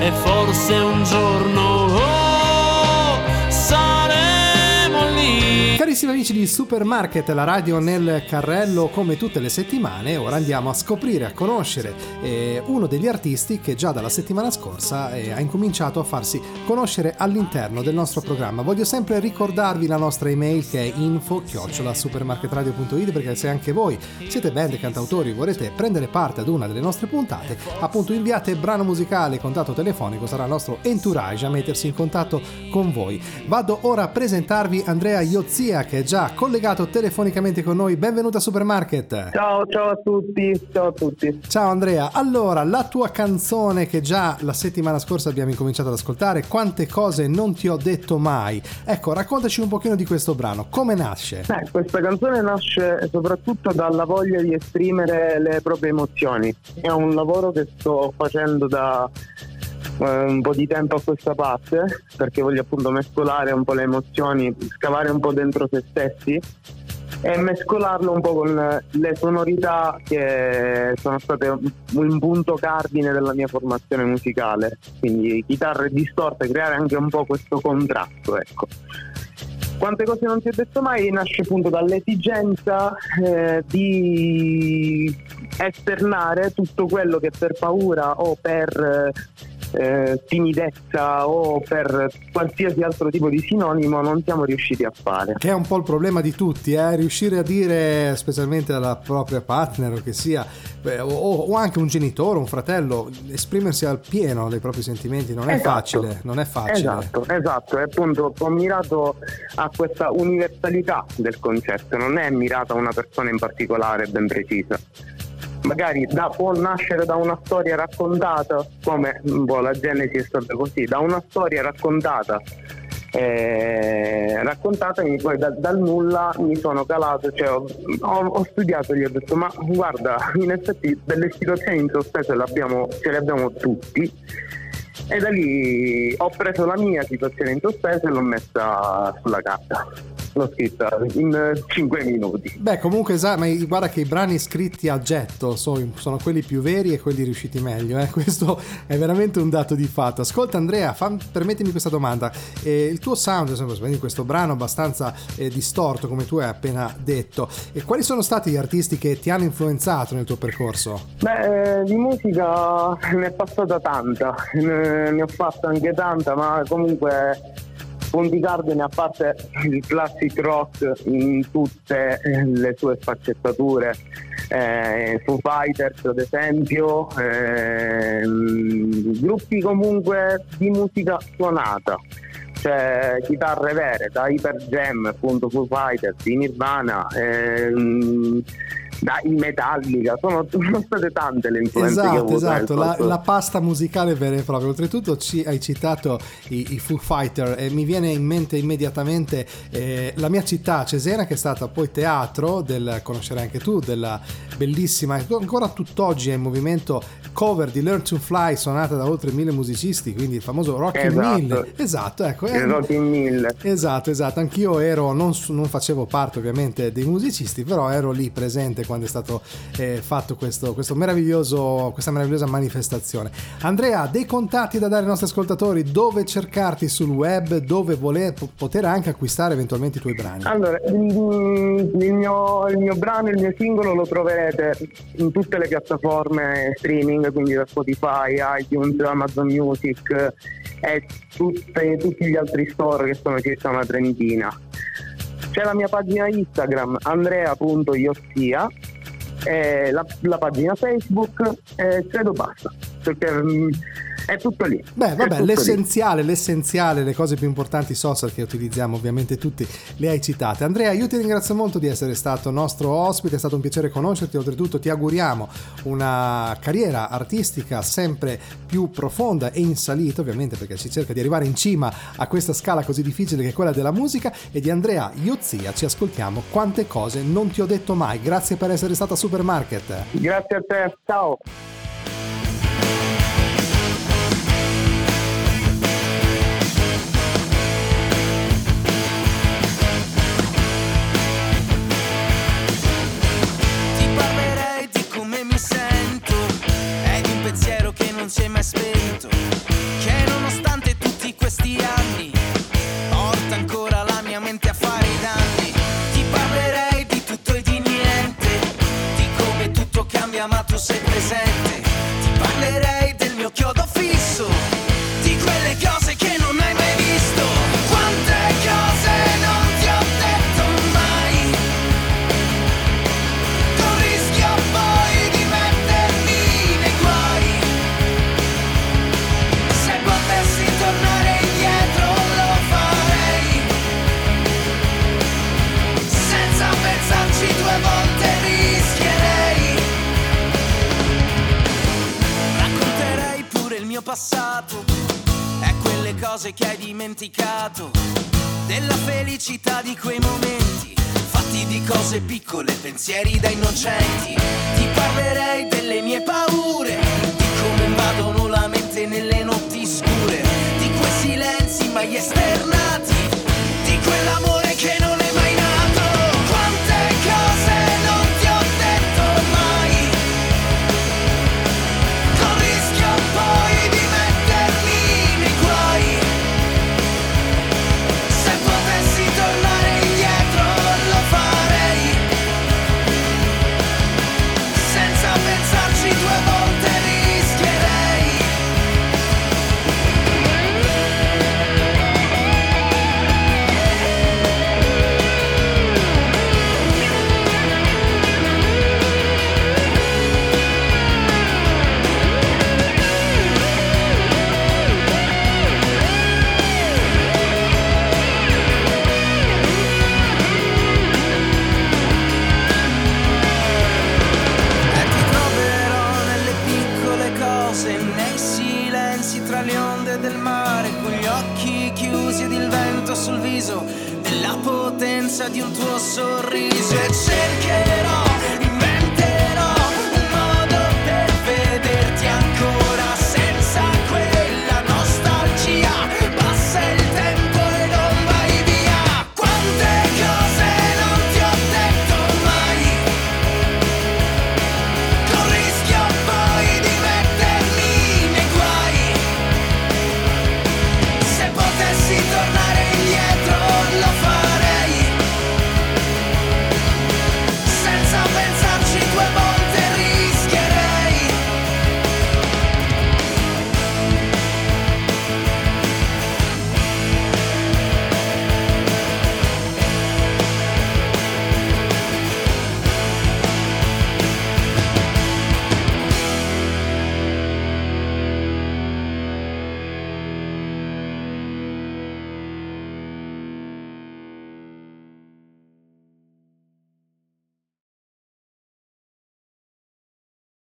e forse un giorno Carissimi amici di Supermarket, la radio nel carrello come tutte le settimane, ora andiamo a scoprire, a conoscere eh, uno degli artisti che già dalla settimana scorsa eh, ha incominciato a farsi conoscere all'interno del nostro programma. Voglio sempre ricordarvi la nostra email che è info-supermarketradio.it perché se anche voi siete band, cantautori, volete prendere parte ad una delle nostre puntate, appunto inviate brano musicale, contatto telefonico, sarà il nostro entourage a mettersi in contatto con voi. Vado ora a presentarvi Andrea Mattia che è già collegato telefonicamente con noi. Benvenuto a Supermarket. Ciao, ciao a tutti. Ciao a tutti. Ciao Andrea. Allora, la tua canzone che già la settimana scorsa abbiamo incominciato ad ascoltare, Quante cose non ti ho detto mai. Ecco, raccontaci un pochino di questo brano. Come nasce? Beh, questa canzone nasce soprattutto dalla voglia di esprimere le proprie emozioni. È un lavoro che sto facendo da un po' di tempo a questa parte perché voglio appunto mescolare un po' le emozioni, scavare un po' dentro se stessi e mescolarlo un po' con le sonorità che sono state un punto cardine della mia formazione musicale, quindi chitarre distorte, creare anche un po' questo contrasto, ecco. Quante cose non si è detto mai nasce appunto dall'esigenza eh, di esternare tutto quello che per paura o per eh, timidezza o per qualsiasi altro tipo di sinonimo non siamo riusciti a fare. Che è un po' il problema di tutti, eh? riuscire a dire, specialmente alla propria partner o che sia, beh, o, o, anche un genitore, un fratello, esprimersi al pieno dei propri sentimenti non è esatto. facile, non è facile. Esatto, esatto, e appunto ho mirato a questa universalità del concetto, non è mirato a una persona in particolare ben precisa magari da, può nascere da una storia raccontata, come boh, la Genesi è stata così, da una storia raccontata. Eh, raccontatemi poi da, dal nulla mi sono calato cioè ho, ho, ho, studiato e gli ho detto ma guarda in effetti delle situazioni in sospeso ce le abbiamo tutti e da lì ho preso la mia situazione in sospeso e l'ho messa sulla carta l'ho scritta in 5 minuti. Beh, comunque, ma guarda che i brani scritti a getto sono, sono quelli più veri e quelli riusciti meglio. Eh? Questo è veramente un dato di fatto. Ascolta, Andrea, fam, permettimi questa domanda. Eh, il tuo sound, in questo brano abbastanza eh, distorto, come tu hai appena detto, e quali sono stati gli artisti che ti hanno influenzato nel tuo percorso? Beh, eh, di musica ne è passata tanta, ne ho fatta anche tanta, ma comunque Fondi Garden, a parte il classic rock in tutte le sue sfaccettature, eh, Foo Fighters ad esempio, eh, gruppi comunque di musica suonata cioè chitarre vere, da Hyper Jam, appunto Foo Fighters, di Nirvana, ehm, dai Metallica, sono, sono, state tante le influenze esatto. Esatto, la, la, pasta musicale vera e propria. Oltretutto ci, hai citato i, i, Foo Fighter e mi viene in mente immediatamente eh, la mia città, Cesena, che è stata poi teatro, del, conoscerai anche tu, della bellissima, ancora tutt'oggi è in movimento cover di Learn to Fly suonata da oltre mille musicisti, quindi il famoso Rocky esatto. Mill. Esatto, ecco. Il Rocky Mill. Esatto, esatto. Anch'io ero, non, non facevo parte ovviamente dei musicisti, però ero lì presente quando è stato eh, fatto questo, questo questa meravigliosa manifestazione. Andrea, dei contatti da dare ai nostri ascoltatori, dove cercarti sul web, dove voler, poter anche acquistare eventualmente i tuoi brani? Allora, il mio, il mio brano, il mio singolo lo troverete in tutte le piattaforme streaming, quindi da Spotify, iTunes, Amazon Music e tutte, tutti gli altri store che sono circa una trentina. C'è la mia pagina Instagram andrea.iossia, la, la pagina Facebook e credo basta. Perché mm, è tutto lì. Beh, vabbè, l'essenziale, lì. l'essenziale, le cose più importanti social che utilizziamo ovviamente tutti le hai citate. Andrea, io ti ringrazio molto di essere stato nostro ospite, è stato un piacere conoscerti, oltretutto ti auguriamo una carriera artistica sempre più profonda e in salita, ovviamente perché si cerca di arrivare in cima a questa scala così difficile che è quella della musica e di Andrea Iozia ci ascoltiamo quante cose non ti ho detto mai. Grazie per essere stata a Supermarket. Grazie a te, ciao. sé passato, è quelle cose che hai dimenticato, della felicità di quei momenti, fatti di cose piccole, pensieri da innocenti, ti parlerei delle mie paure. sorriso, della potenza di un tuo sorriso.